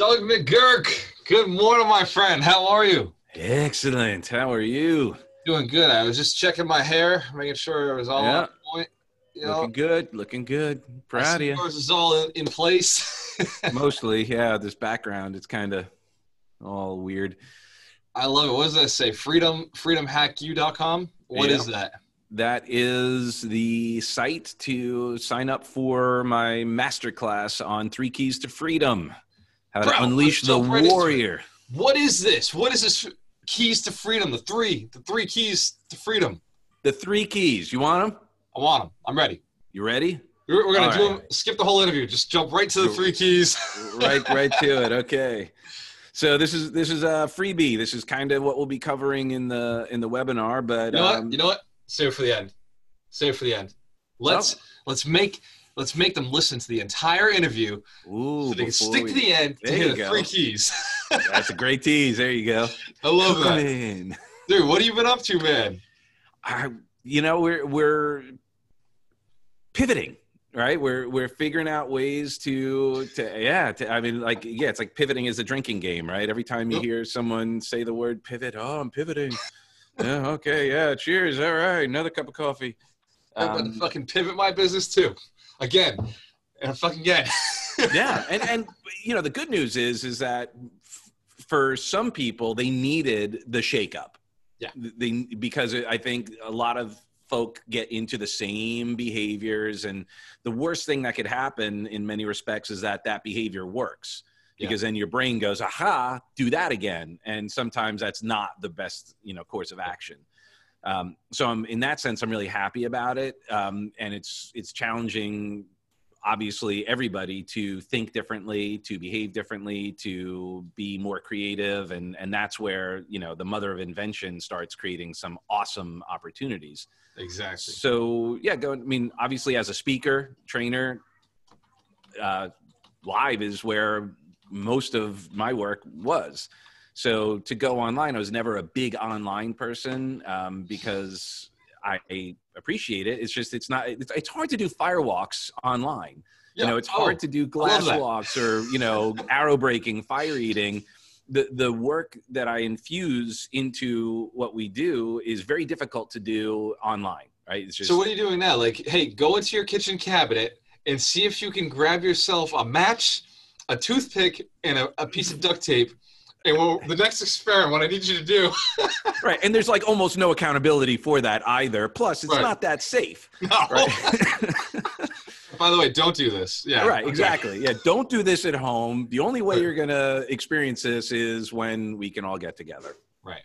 Doug McGurk. Good morning, my friend. How are you? Excellent. How are you? Doing good. I was just checking my hair, making sure it was all Yeah. on point. You know, Looking good. Looking good. Proud of you. suppose it's all in, in place. Mostly, yeah. This background, it's kind of all weird. I love it. What does that say? Freedom, freedomhacku.com. What Yeah. is that? That is the site to sign up for my masterclass on three keys to freedom. How Bro, to unleash the jump right into it. warrior. What is this? What is this? Keys to freedom. The three, the three keys to freedom. The three keys. You want them? I want them. I'm ready. You ready? We're, we're gonna All do right. them. Skip the whole interview. Just jump right to the three keys. right right to it okay so this is this is a freebie this is kind of what we'll be covering in the in the webinar but You know um, what? You know what? Save it for the end. Save it for the end. Let's Oh. let's make let's make them listen to the entire interview ooh, so they can stick we- to the end to hear the three keys. that's a great tease there you go I love Come that, in. dude. What have you been up to, man? I, you know we're we're pivoting right we're we're figuring out ways to to yeah to, i mean like yeah it's like pivoting is a drinking game right every time you Yep. hear someone say the word pivot oh i'm pivoting yeah okay yeah cheers all right another cup of coffee I'm about to Um, fucking pivot my business too, again, and fucking again. yeah and and you know the good news is is that f- for some people they needed the shakeup Yeah. they because i think a lot of folk get into the same behaviors and the worst thing that could happen in many respects is that that behavior works Yeah. because then your brain goes aha do that again and sometimes that's not the best you know course of action um, so I'm, in that sense i'm really happy about it. Um, and it's it's challenging obviously everybody to think differently to behave differently to be more creative. And and that's where you know the mother of invention starts creating some awesome opportunities. Exactly. so yeah go i mean obviously as a speaker trainer uh, live is where most of my work was so to go online i was never a big online person um, because i appreciate it. It's just it's not it's, it's hard to do firewalks online. You know it's hard to do glass walks or you know arrow breaking fire eating. The the work that i infuse into what we do is very difficult to do online right? It's just So what are you doing now? Like, hey, go into your kitchen cabinet and see if you can grab yourself a match, a toothpick, and a, a piece of duct tape. And well, the next experiment, what I need you to do, right and there's like almost no accountability for that either plus it's Right. not that safe no. right By the way, don't do this. Yeah. right okay. exactly yeah don't do this at home the only way you're gonna experience this is when we can all get together Right.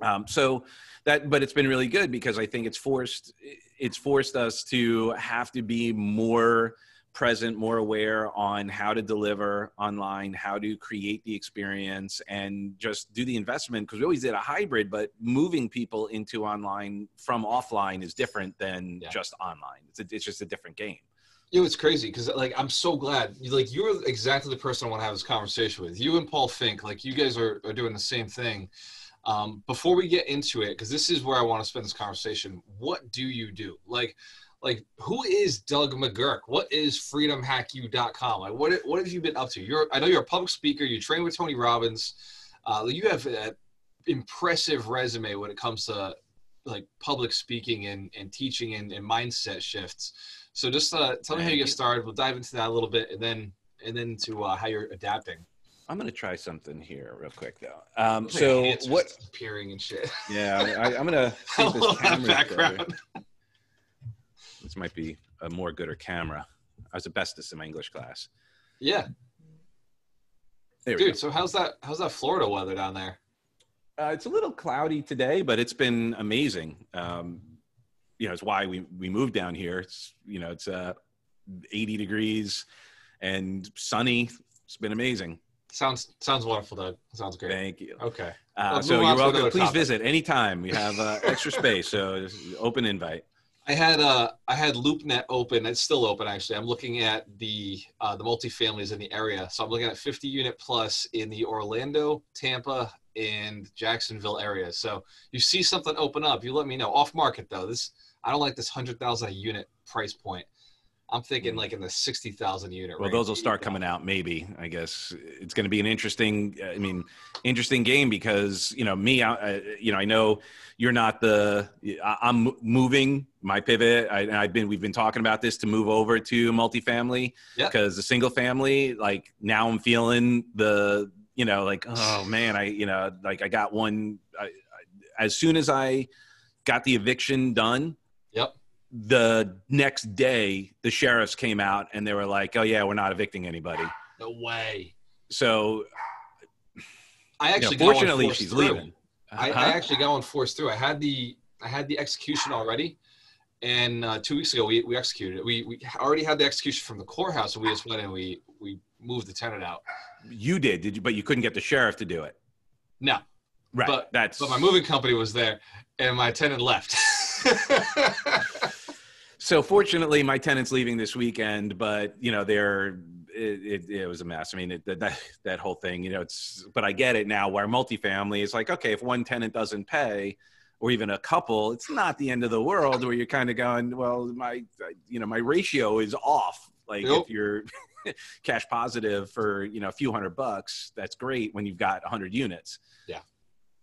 um, so that but it's been really good because i think it's forced it's forced us to have to be more present more aware on how to deliver online how to create the experience and just do the investment because we always did a hybrid but moving people into online from offline is different than Yeah. just online it's, a, it's just a different game You know, it's crazy because like I'm so glad. Like you're exactly the person I want to have this conversation with. You and Paul Fink, like you guys are, are doing the same thing. Um, before we get into it, because this is where I want to spend this conversation. What do you do? Like, like who is Doug McGurk? What is freedomhacku.com? Like what what have you been up to? You're I know you're a public speaker. You train with Tony Robbins. Uh, you have an impressive resume when it comes to like public speaking and, and teaching and, and mindset shifts. So just uh, tell me how you get started. We'll dive into that a little bit, and then and then to uh, how you're adapting. I'm gonna try something here real quick though. Um, so what? appearing and shit. Yeah, I, I'm gonna see this love that camera's background. This might be a more gooder camera. I was a bestest in my English class. Yeah, There we dude. go. So how's that? How's that Florida weather down there? Uh, it's a little cloudy today, but it's been amazing. Um, you know, it's why we we moved down here. It's you know, it's uh, 80 degrees and sunny. It's been amazing. Sounds sounds wonderful, Doug. Sounds great. Thank you. Okay. Uh, so you're welcome. Please topic. visit anytime. We have uh, extra space, so open invite. I had uh I had LoopNet open. It's still open actually. I'm looking at the uh, the multifamilies in the area. So I'm looking at 50 unit plus in the Orlando, Tampa, and Jacksonville area. So you see something open up, you let me know. Off market though. This I don't like this hundred thousand a unit price point. I'm thinking mm. like in the sixty thousand unit. Well, range. those will start coming out. Maybe I guess it's going to be an interesting. Uh, I mean, interesting game because you know me. I, you know, I know you're not the. I'm moving my pivot. I, and I've been. We've been talking about this to move over to multifamily Yeah. because the single family. Like now, I'm feeling the. You know, like oh man, I you know like I got one. I, I, as soon as I got the eviction done. The next day the sheriffs came out and they were like oh yeah we're not evicting anybody No way. so I you know, actually fortunately she's through. leaving I, Huh? I actually got one forced through. I had the I had the execution already, and uh, two weeks ago we, we executed it. We we already had the execution from the courthouse, and we just went and we we moved the tenant out. you did did you but you couldn't get the sheriff to do it No, right But- that's but my moving company was there, and my tenant left. so fortunately my tenant's leaving this weekend but you know they're it, it, it was a mess i mean it, that that whole thing you know it's but i get it now where multifamily is like okay if one tenant doesn't pay or even a couple it's not the end of the world where you're kind of going well my you know my ratio is off like Nope. if you're cash positive for you know a few hundred bucks that's great when you've got 100 units Yeah,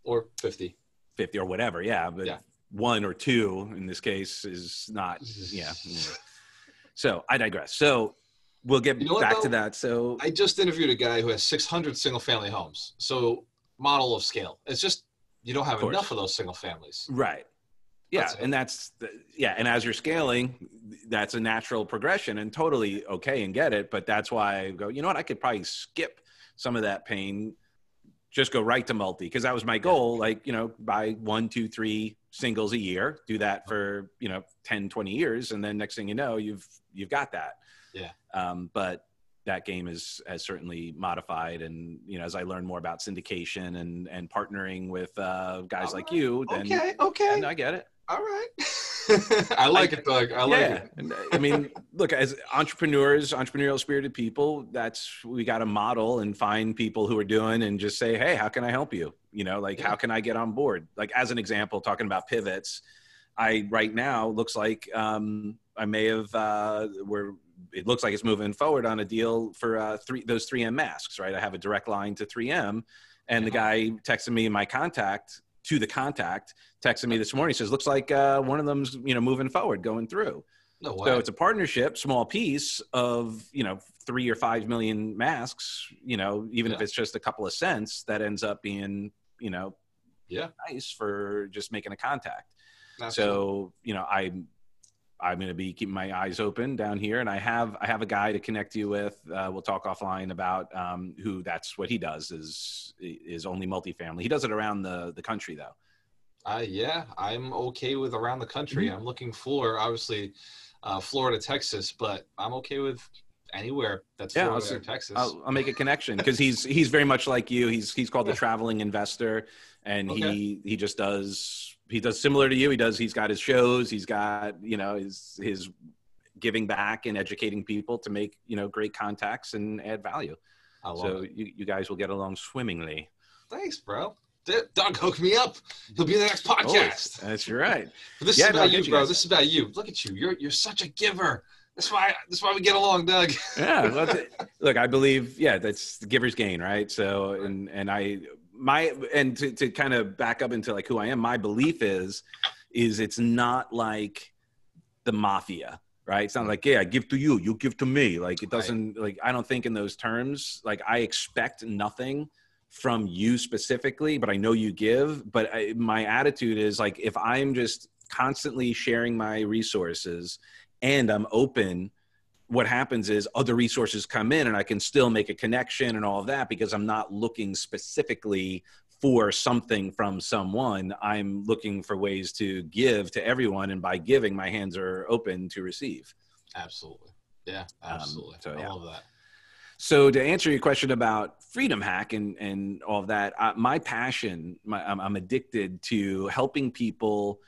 or fifty. 50 or whatever yeah but Yeah. One or two in this case is not yeah so i digress. So we'll get You know what, back to that so I just interviewed a guy who has 600 single family homes. So model of scale. It's just you don't have Of enough of those single families. right. Yeah That's and that's the, yeah and as you're scaling that's a natural progression and totally okay and get it but that's why i go you know what? I could probably skip some of that pain just go right to multi because that was my goal like you know buy one two three singles a year do that for you know 10 20 years and then next thing you know you've you've got that Yeah. um, but that game is has certainly modified and you know as i learn more about syndication and and partnering with uh guys like you then okay, okay. and i get it All right. I like it, Doug. I like yeah it. Uh, i mean look as entrepreneurs entrepreneurial spirited people that's we got to model and find people who are doing and just say hey how can i help you you know like Yeah. how can i get on board like as an example talking about pivots i right now looks like um i may have uh we're it looks like it's moving forward on a deal for uh three those 3m masks right i have a direct line to 3m and the guy texted me my contact to the contact texted me this morning says looks like uh, one of them's you know moving forward going through No way. so it's a partnership, small piece of you know three or five million masks. You know, even if it's just a couple of cents, that ends up being you know yeah. nice for just making a contact. absolutely. So you know, I'm I'm going to be keeping my eyes open down here, and I have I have a guy to connect you with. Uh, we'll talk offline about um, who that's what he does is is only multifamily. He does it around the the country though. Uh, yeah, I'm okay with around the country. Mm-hmm. I'm looking for obviously uh, Florida, Texas, but I'm okay with anywhere that's Yeah, Florida I'll or Texas. I'll, I'll make a connection because he's he's very much like you. He's he's called the traveling investor, and Okay. he he just does he does similar to you. He does he's got his shows. He's got you know his his giving back and educating people to make you know great contacts and add value. So it. you you guys will get along swimmingly. Thanks, bro. Doug, hook me up. He'll be in the next oh, podcast. Always. That's right. But this Yeah, is about you, you bro. This is about you. Look at you. You're you're such a giver. That's why that's why we get along, Doug. yeah look i believe yeah that's the giver's gain right? So and and i my and to, to kind of back up into like who i am my belief is is it's not like the mafia right? It's not like yeah i give to you you give to me. Like it doesn't like i don't think in those terms like i expect nothing from you specifically but i know you give but I, my attitude is like if i'm just constantly sharing my resources and i'm open what happens is other resources come in and I can still make a connection and all of that because I'm not looking specifically for something from someone. I'm looking for ways to give to everyone. And by giving, my hands are open to receive. Absolutely. Yeah, Um, absolutely. so, I yeah. love that. So to answer your question about Freedom Hack and, and all of that, uh, my passion, my, I'm, I'm addicted to helping people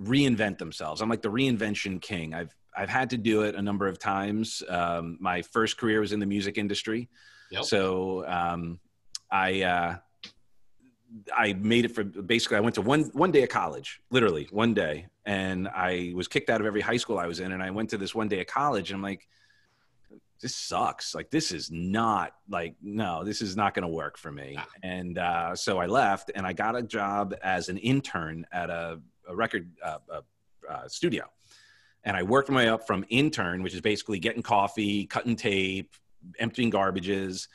reinvent themselves. I'm like the reinvention king. I've I've had to do it a number of times. Um, my first career was in the music industry, Yep. so um, I uh, I made it for basically I went to one one day of college, literally one day, and I was kicked out of every high school I was in, and I went to this one day of college, and I'm like, this sucks. Like this is not like no, this is not going to work for me. And uh, so I left, and I got a job as an intern at a, a record uh, uh, studio, and I worked my way up from intern, which is basically getting coffee, cutting tape, emptying garbages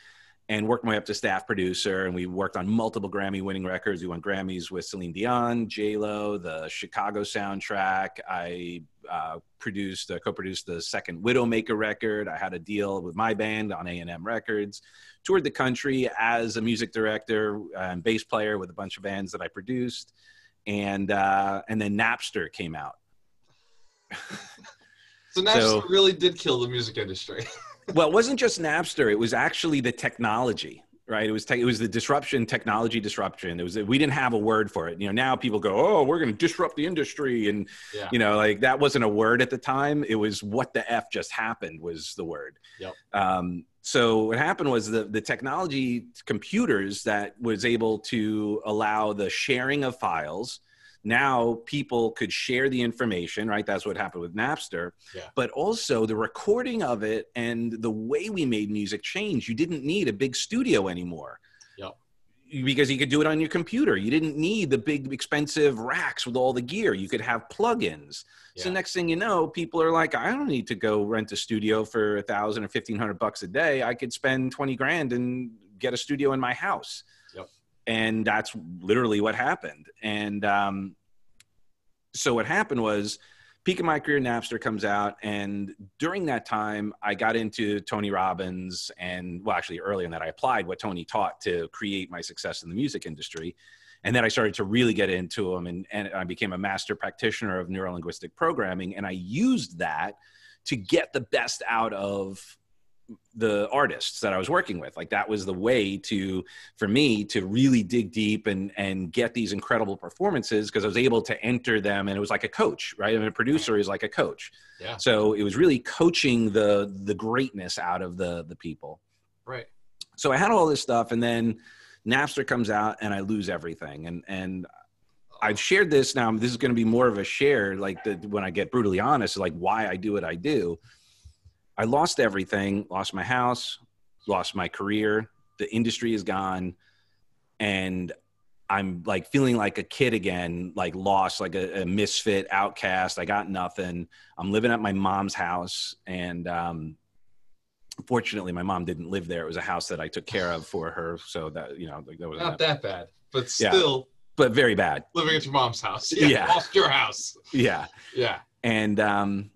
and worked my way up to staff producer. And we worked on multiple Grammy winning records. We won Grammys with Celine Dion, J Lo, the Chicago soundtrack. I uh, produced, uh, co-produced the second Widowmaker record. I had a deal with my band on A&M Records. Toured the country as a music director and bass player with a bunch of bands that I produced. And uh, and then Napster came out. so Napster so, really did kill the music industry. well, it wasn't just Napster. It was actually the technology, right? It was te- it was the disruption, technology disruption. It was we didn't have a word for it. You know, now people go, "Oh, we're going to disrupt the industry," and yeah. you know, like that wasn't a word at the time. It was what the f just happened was the word. Yep. Um, so what happened was the the technology computers that was able to allow the sharing of files now people could share the information right that's what happened with napster yeah. but also the recording of it and the way we made music changed you didn't need a big studio anymore. Because you could do it on your computer you didn't need the big expensive racks with all the gear you could have plugins yeah. so next thing you know people are like i don't need to go rent a studio for a thousand or fifteen hundred bucks a day i could spend 20 grand and get a studio in my house Yep. and that's literally what happened. And um, so what happened was, peak of my career, Napster comes out, and during that time, I got into Tony Robbins, and well, actually, early in that, I applied what Tony taught to create my success in the music industry. And then I started to really get into them, and, and I became a master practitioner of neurolinguistic programming, and I used that to get the best out of the artists that I was working with. Like that was the way to for me to really dig deep and and get these incredible performances because I was able to enter them and it was like a coach, right? I mean, a producer is like a coach. Yeah. So it was really coaching the the greatness out of the the people. Right. So I had all this stuff and then Napster comes out and I lose everything and and I've shared this now. This is going to be more of a share, like the, when I get brutally honest, like why I do what I do I lost everything, lost my house, lost my career. The industry is gone. And I'm like feeling like a kid again, like lost, like a, a misfit, outcast. I got nothing. I'm living at my mom's house. And um, fortunately, my mom didn't live there. It was a house that I took care of for her. So that, you know, like that was not that, bad, but still. Yeah, but very bad. Living at your mom's house. Yeah. yeah. Lost your house. Yeah. Yeah. And, um,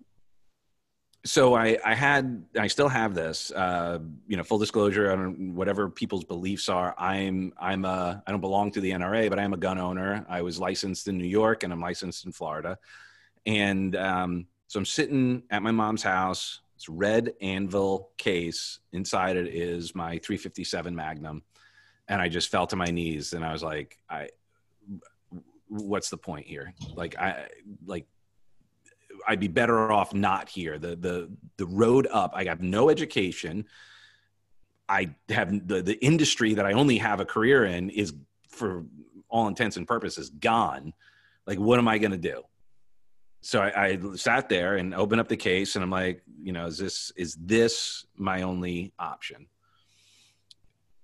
so I, I had I still have this uh, you know full disclosure on whatever people's beliefs are. I'm I'm a I don't belong to the NRA but I am a gun owner. I was licensed in New York and I'm licensed in Florida. And um, so I'm sitting at my mom's house it's red anvil case. Inside it is my 357 Magnum. And I just fell to my knees and I was like I what's the point here? Like I like I'd be better off not here. The the the road up. I have no education. I have the the industry that I only have a career in is for all intents and purposes gone. Like, what am I going to do? So I, I sat there and opened up the case, and I'm like, you know, is this is this my only option?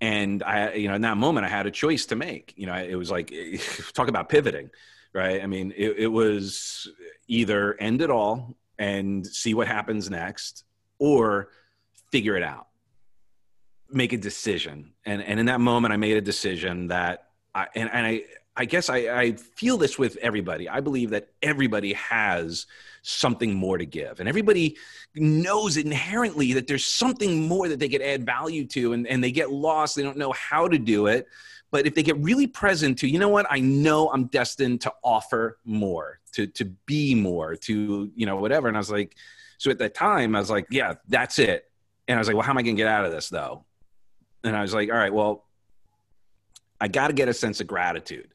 And I, you know, in that moment, I had a choice to make. You know, it was like, talk about pivoting right? I mean, it, it was either end it all and see what happens next, or figure it out, make a decision. And and in that moment, I made a decision that I and, and I I guess I, I feel this with everybody. I believe that everybody has something more to give. And everybody knows inherently that there's something more that they could add value to, and, and they get lost. They don't know how to do it. But if they get really present to, you know what, I know I'm destined to offer more, to to be more, to you know whatever. And I was like, so at that time, I was like, yeah, that's it. And I was like, well, how am I going to get out of this though? And I was like, all right, well, I got to get a sense of gratitude.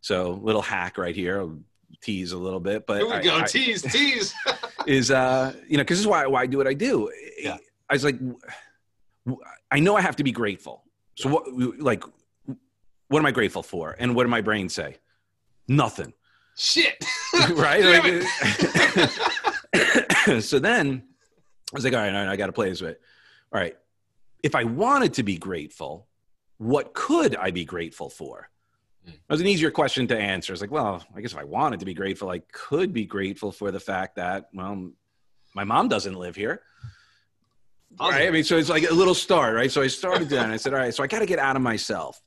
So little hack right here, I'll tease a little bit, but here we I, go, I, tease, tease. is uh, you know, because this is why why I do what I do. Yeah. I was like, I know I have to be grateful. So what, like, what am I grateful for? And what did my brain say? Nothing. Shit. right? Like, so then I was like, all right, all right I got to play this way. All right. If I wanted to be grateful, what could I be grateful for? Hmm. That was an easier question to answer. It's like, well, I guess if I wanted to be grateful, I could be grateful for the fact that, well, my mom doesn't live here. Right. I mean, so it's like a little start, right? So I started and I said, all right, so I got to get out of myself.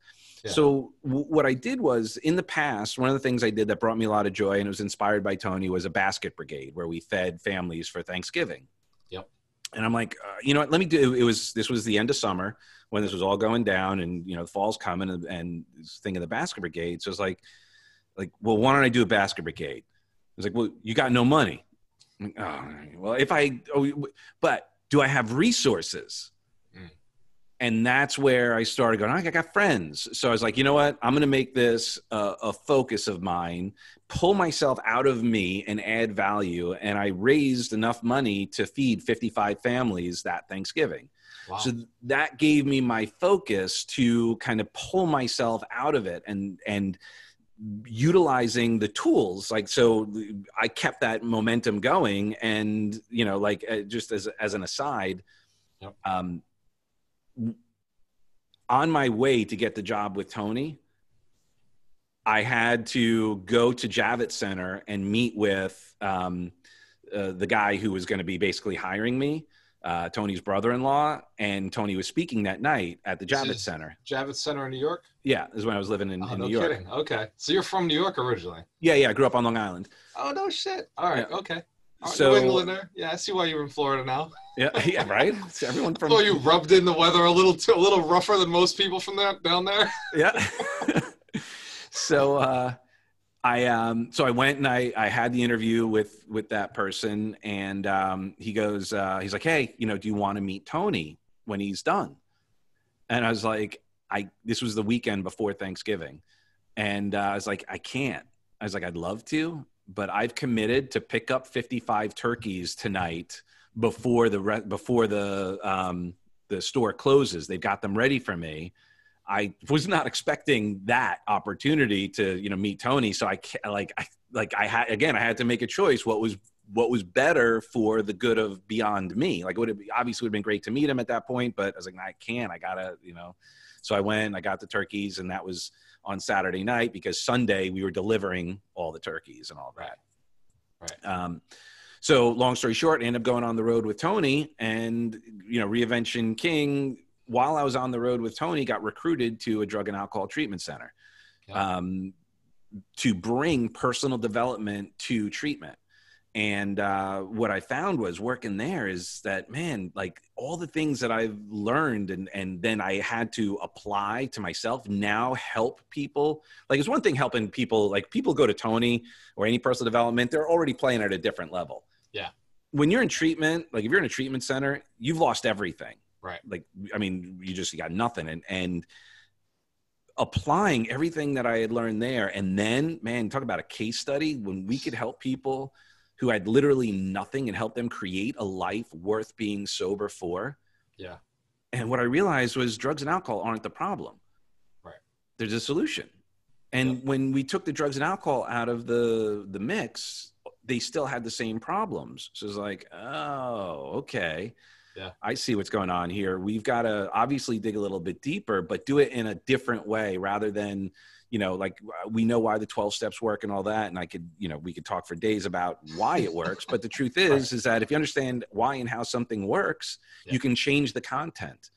Yeah. So w- what I did was in the past, one of the things I did that brought me a lot of joy and it was inspired by Tony was a basket brigade where we fed families for Thanksgiving. Yep. And I'm like, uh, you know what? Let me do. It was this was the end of summer when this was all going down, and you know, the fall's coming, and, and this thing of the basket brigade. So it's like, like, well, why don't I do a basket brigade? It's like, well, you got no money. Like, oh, well, if I, oh, but do I have resources? And that's where I started going, I got friends. So I was like, you know what? I'm going to make this a, a focus of mine, pull myself out of me and add value. And I raised enough money to feed 55 families that Thanksgiving. Wow. So that gave me my focus to kind of pull myself out of it and, and, utilizing the tools like so i kept that momentum going and you know like uh, just as as an aside Yep. um on my way to get the job with tony i had to go to javits center and meet with um, uh, the guy who was going to be basically hiring me uh, tony's brother-in-law and tony was speaking that night at the javits center Javits Center in New York? yeah this is when i was living in, Oh, in no new york kidding. Okay. So you're from New York originally? yeah yeah i grew up on long island Oh, no shit. All right. Yeah. Okay. So- New Englander. Yeah, I see why you're in Florida now. Yeah, yeah, right. So everyone from Oh, you rubbed in the weather a little too, a little rougher than most people from that down there. yeah. so uh, I um, so I went and I I had the interview with with that person, and um, he goes, uh, he's like, hey, you know, do you want to meet Tony when he's done? And I was like, I this was the weekend before Thanksgiving, and uh, I was like, I can't. I was like, I'd love to, but I've committed to pick up 55 turkeys tonight before the re- before the um, the store closes. They've got them ready for me. I was not expecting that opportunity to you know meet Tony. So I like I like I had again I had to make a choice. What was what was better for the good of beyond me? Like it would have obviously would have been great to meet him at that point, but I was like I can't. I gotta you know. So I went. I got the turkeys, and that was on Saturday night because Sunday we were delivering all the turkeys and all that. Right. Um, so long story short, I ended up going on the road with Tony and, you know, Reinvention King, while I was on the road with Tony, got recruited to a drug and alcohol treatment center Yeah. um, to bring personal development to treatment. And uh, what I found was working there is that, man, like all the things that I've learned and, and then I had to apply to myself now help people. Like, it's one thing helping people, like people go to Tony or any personal development, they're already playing at a different level. Yeah. When you're in treatment, like if you're in a treatment center, you've lost everything. Right. Like, I mean, you just got nothing. And, and, applying everything that I had learned there. And then, man, talk about a case study when we could help people who had literally nothing and helped them create a life worth being sober for. Yeah. And what I realized was drugs and alcohol aren't the problem. Right. There's a solution. And Yep. when we took the drugs and alcohol out of the the mix, they still had the same problems. So it's like, oh, okay. Yeah. I see what's going on here. We've got to obviously dig a little bit deeper, but do it in a different way rather than, you know, like uh, we know why the 12 steps work and all that. And I could, you know, we could talk for days about why it works. But the truth is, Right. is that if you understand why and how something works, Yeah. you can change the content,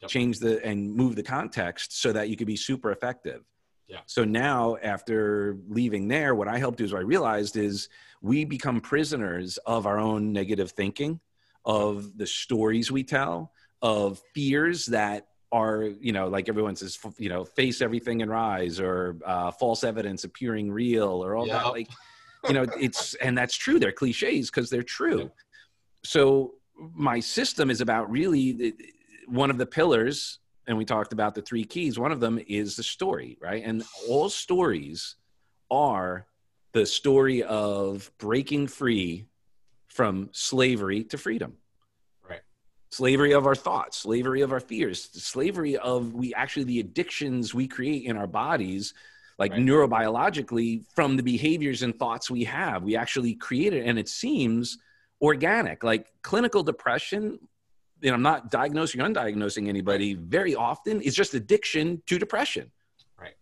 Yep. change the, and move the context so that you could be super effective. Yeah. So now, after leaving there, what I helped do is what I realized is we become prisoners of our own negative thinking, of the stories we tell, of fears that are, you know, like everyone says, you know, face everything and rise, or uh, false evidence appearing real, or all that. Like, you know, it's and that's true. They're cliches because they're true. Yeah. So my system is about really one of the pillars and we talked about the three keys one of them is the story right and all stories are the story of breaking free from slavery to freedom. Slavery of our thoughts slavery of our fears slavery of we actually the addictions we create in our bodies like right. neurobiologically from the behaviors and thoughts we have we actually create it and it seems organic. Like clinical depression you know i'm not diagnosing or undiagnosing anybody very often is just addiction to depression. Right.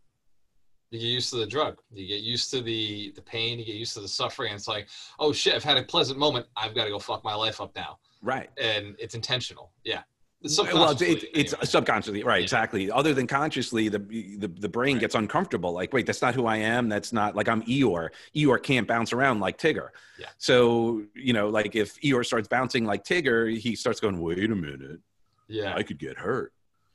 You get used to the drug. You get used to the the pain. You get used to the suffering. It's like oh shit i've had a pleasant moment. I've got to go fuck my life up now Right. And it's intentional. Yeah. Well, it's, it's, it's, subconsciously right, yeah. exactly. Other than consciously, the the, the brain right. gets uncomfortable. Like, wait, that's not who I am. That's not like I'm Eeyore. Eeyore can't bounce around like Tigger. Yeah. So you know, like if Eeyore starts bouncing like Tigger, he starts going, "Wait a minute, yeah, I could get hurt.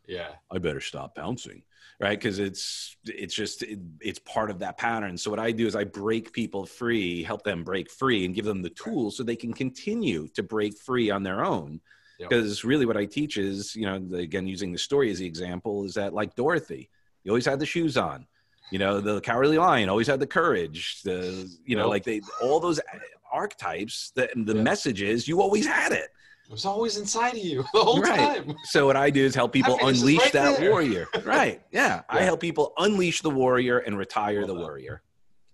Yeah, I better stop bouncing." Right, because it's it's just it, it's part of that pattern. So what I do is I break people free, help them break free, and give them the tools so they can continue to break free on their own. Because really what i teach is you know again using the story as the example is that like dorothy you always had the shoes on you know the cowardly lion always had the courage the you know like they all those archetypes the, the message is you always had it it was always inside of you the whole right. time. So what I do is help people unleash right that there. warrior. Right. Yeah. yeah. I help people unleash the warrior and retire the that. warrior.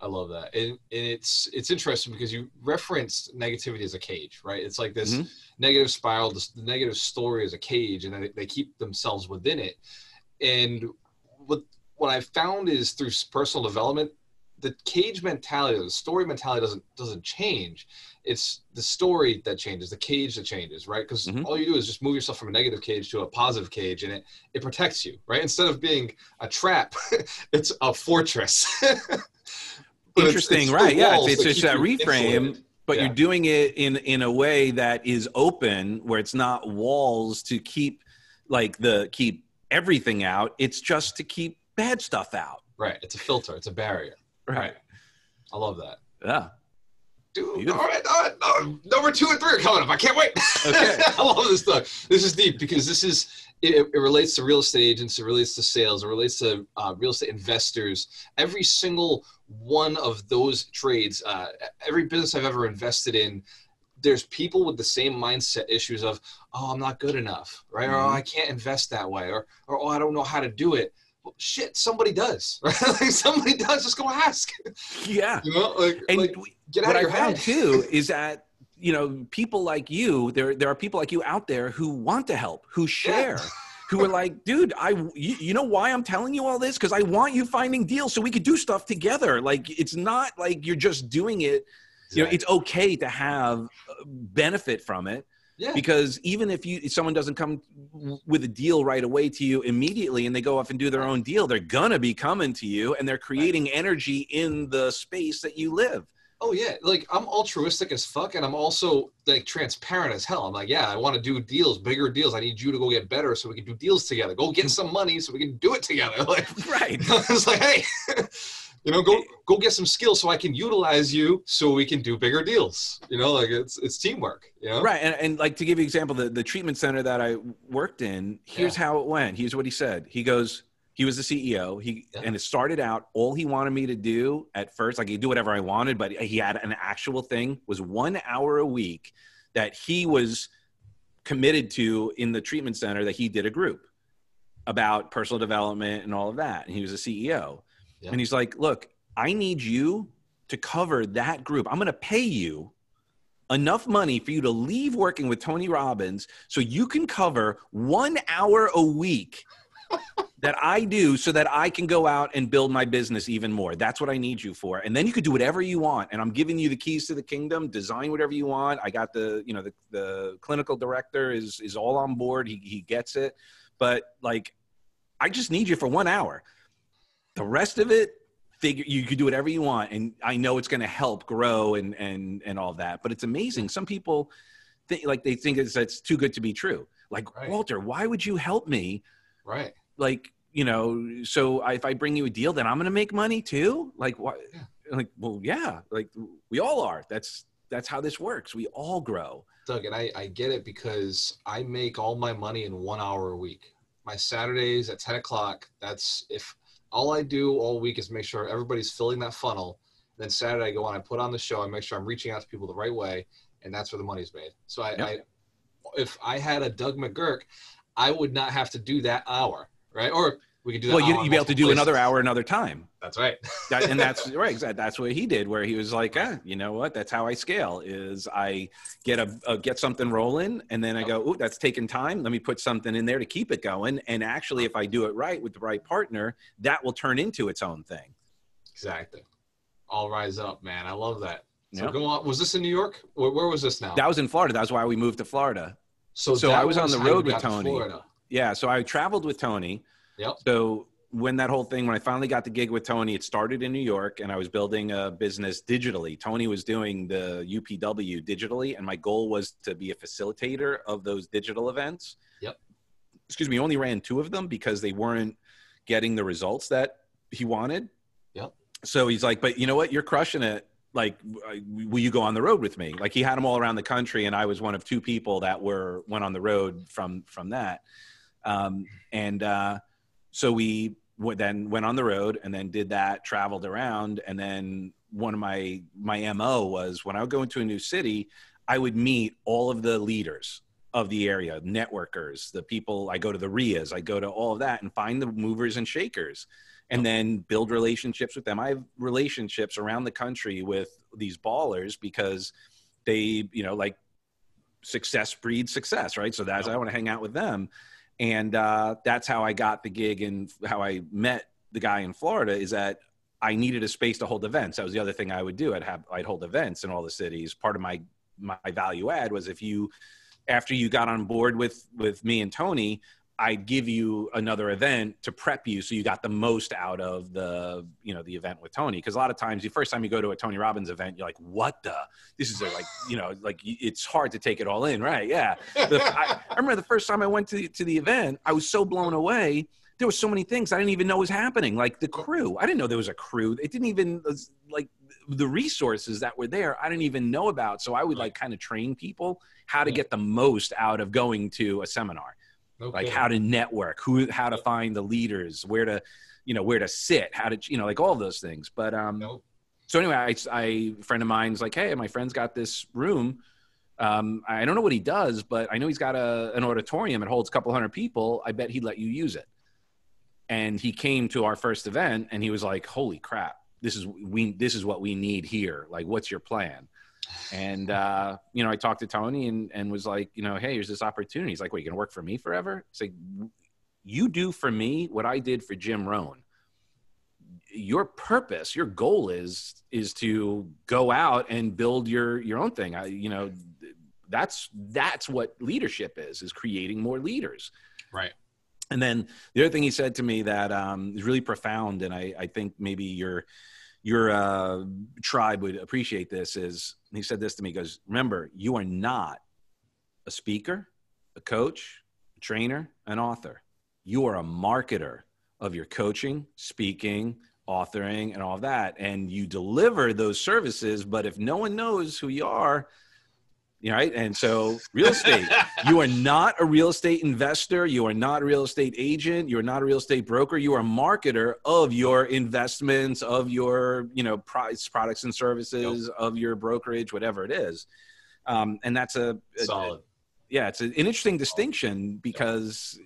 I love that, and, and it's it's interesting because you referenced negativity as a cage, right? It's like this mm-hmm. negative spiral, this the negative story as a cage, and they, they keep themselves within it. And what what I found is through personal development, the cage mentality, the story mentality doesn't doesn't change. It's the story that changes, the cage that changes, right? Because mm-hmm. all you do is just move yourself from a negative cage to a positive cage, and it it protects you, right? Instead of being a trap, it's a fortress. interesting, it's, it's right? Yeah, it's, it's just that reframe, but yeah. you're doing it in in a way that is open, where it's not walls to keep like the keep everything out. It's just to keep bad stuff out. Right. It's a filter. It's a barrier. Right. I love that. Yeah. Dude, all right, all right, all right, number two and three are coming up. I can't wait. Okay. I love this stuff. This is deep because this is it, it, relates to real estate agents, it relates to sales, it relates to uh, real estate investors. Every single one of those trades, uh, every business I've ever invested in, there's people with the same mindset issues of, oh, I'm not good enough, right? Mm-hmm. Or oh, I can't invest that way, or, or oh, I don't know how to do it. Well, shit, somebody does, right? like somebody does. Just go ask. Yeah. You know, like, and like, get out what of your I found too is that you know people like you there there are people like you out there who want to help who share yeah. who are like dude i you, you know why i'm telling you all this because i want you finding deals so we could do stuff together like it's not like you're just doing it you know it's okay to have uh, benefit from it yeah. Because even if you if someone doesn't come with a deal right away to you immediately and they go off and do their own deal, they're gonna be coming to you and they're creating right. energy in the space that you live. Oh yeah, like I'm altruistic as fuck, and I'm also like transparent as hell. I'm like, yeah, I want to do deals, bigger deals. I need you to go get better so we can do deals together. Go get mm. some money so we can do it together. Like, right? it's like, hey, you know, go go get some skills so I can utilize you so we can do bigger deals. You know, like it's it's teamwork. You know, right? And, and like to give you an example, the the treatment center that I worked in, here's yeah. how it went. Here's what he said. He goes, he was the CEO. He yeah. and it started out all he wanted me to do at first, like he'd do whatever I wanted, but he had an actual thing was one hour a week that he was committed to in the treatment center that he did a group about personal development and all of that. And he was a CEO. Yeah. And he's like, look, I need you to cover that group. I'm going to pay you enough money for you to leave working with Tony Robbins so you can cover one hour a week that I do so that I can go out and build my business even more. That's what I need you for. And then you could do whatever you want. And I'm giving you the keys to the kingdom, design whatever you want. I got the, you know, the, the clinical director is is all on board. He he gets it. But like I just need you for 1 hour. The rest of it figure you could do whatever you want and I know it's going to help grow and and and all that. But it's amazing. Some people think like they think it's it's too good to be true. Like, right. "Walter, why would you help me?" Right like you know so if i bring you a deal then i'm gonna make money too like what yeah. like well yeah like we all are that's that's how this works we all grow doug and I, I get it because i make all my money in one hour a week my saturdays at 10 o'clock that's if all i do all week is make sure everybody's filling that funnel then saturday i go on i put on the show i make sure i'm reaching out to people the right way and that's where the money's made so i, yep. I if I had a Doug McGurk, I would not have to do that hour, right? Or we could do that. well, you'd be able to do multiple another hour another time. That's right. That, and that's right. Exactly. That's what he did. Where he was like, ah, you know what? That's how I scale. Is I get a, a get something rolling, and then I go, oh, that's taking time. Let me put something in there to keep it going. And actually, if I do it right with the right partner, that will turn into its own thing. Exactly. All rise up, man. I love that. So Yep. go on. Was this in New York? Where, where was this now? That was in Florida. That's why we moved to Florida. so so I was on the road with got to Tony. Yeah. So I traveled with Tony. Yep. So when that whole thing, when I finally got the gig with Tony, it started in New York, and I was building a business digitally. Tony was doing the UPW digitally, and my goal was to be a facilitator of those digital events. Yep. Excuse me. Only ran two of them because they weren't getting the results that he wanted. Yep. So he's like, "But you know what? You're crushing it." Like, will you go on the road with me? Like, he had them all around the country, and I was one of two people that were went on the road from from that. Um, and uh, so we then went on the road and then did that traveled around. And then one of my my mo was when i would go into a new city i would meet all of the leaders of the area networkers the people. I go to the REIAs i go to all of that and find the movers and shakers and then build relationships with them. I have relationships around the country with these ballers because they you know like success breeds success right? So that's i want to hang out with them and uh, that's how I got the gig and how I met the guy in Florida is that I needed a space to hold events. That was the other thing I would do. I'd have I'd hold events in all the cities. Part of my my value add was if you after you got on board with with me and Tony, I'd give you another event to prep you so you got the most out of the you know the event with Tony. Because a lot of times the first time you go to a Tony Robbins event, you're like, what the this is a, like you know like it's hard to take it all in, right? Yeah. The, I, I remember the first time I went to to the event, I was so blown away. There were so many things I didn't even know was happening. Like the crew, I didn't know there was a crew. It didn't even like the resources that were there. I didn't even know about. So I would like kind of train people how to get the most out of going to a seminar No like how to network who how to find the leaders where to you know where to sit how to you know like all those things. But um Nope. so anyway I, I a friend of mine's like hey my friend's got this room. Um i don't know what he does but i know he's got a an auditorium. It holds a couple hundred people. I bet he'd let you use it. And he came to our first event and he was like holy crap. This is we this is what we need here. Like what's your plan and uh, you know, I talked to Tony and and was like, you know, hey, here's this opportunity. He's like, "Wait, you gonna work for me forever?" It's like, you do for me what I did for Jim Rohn. Your purpose, your goal is is to go out and build your your own thing. I, you know, that's that's what leadership is: is creating more leaders. Right. And then the other thing he said to me that um, is really profound, and I, I think maybe your your uh, tribe would appreciate this is he said this to me. He goes, "Remember, you are not a speaker, a coach, a trainer, an author. You are a marketer of your coaching, speaking, authoring, and all of that. And you deliver those services. But if no one knows who you are, right? And so, real estate, you are not a real estate investor. You are not a real estate agent. You are not a real estate broker. You are a marketer of your investments, of your, you know, price, products and services, of your brokerage, whatever it is. Um, and that's a, a- Solid. yeah, it's an interesting distinction because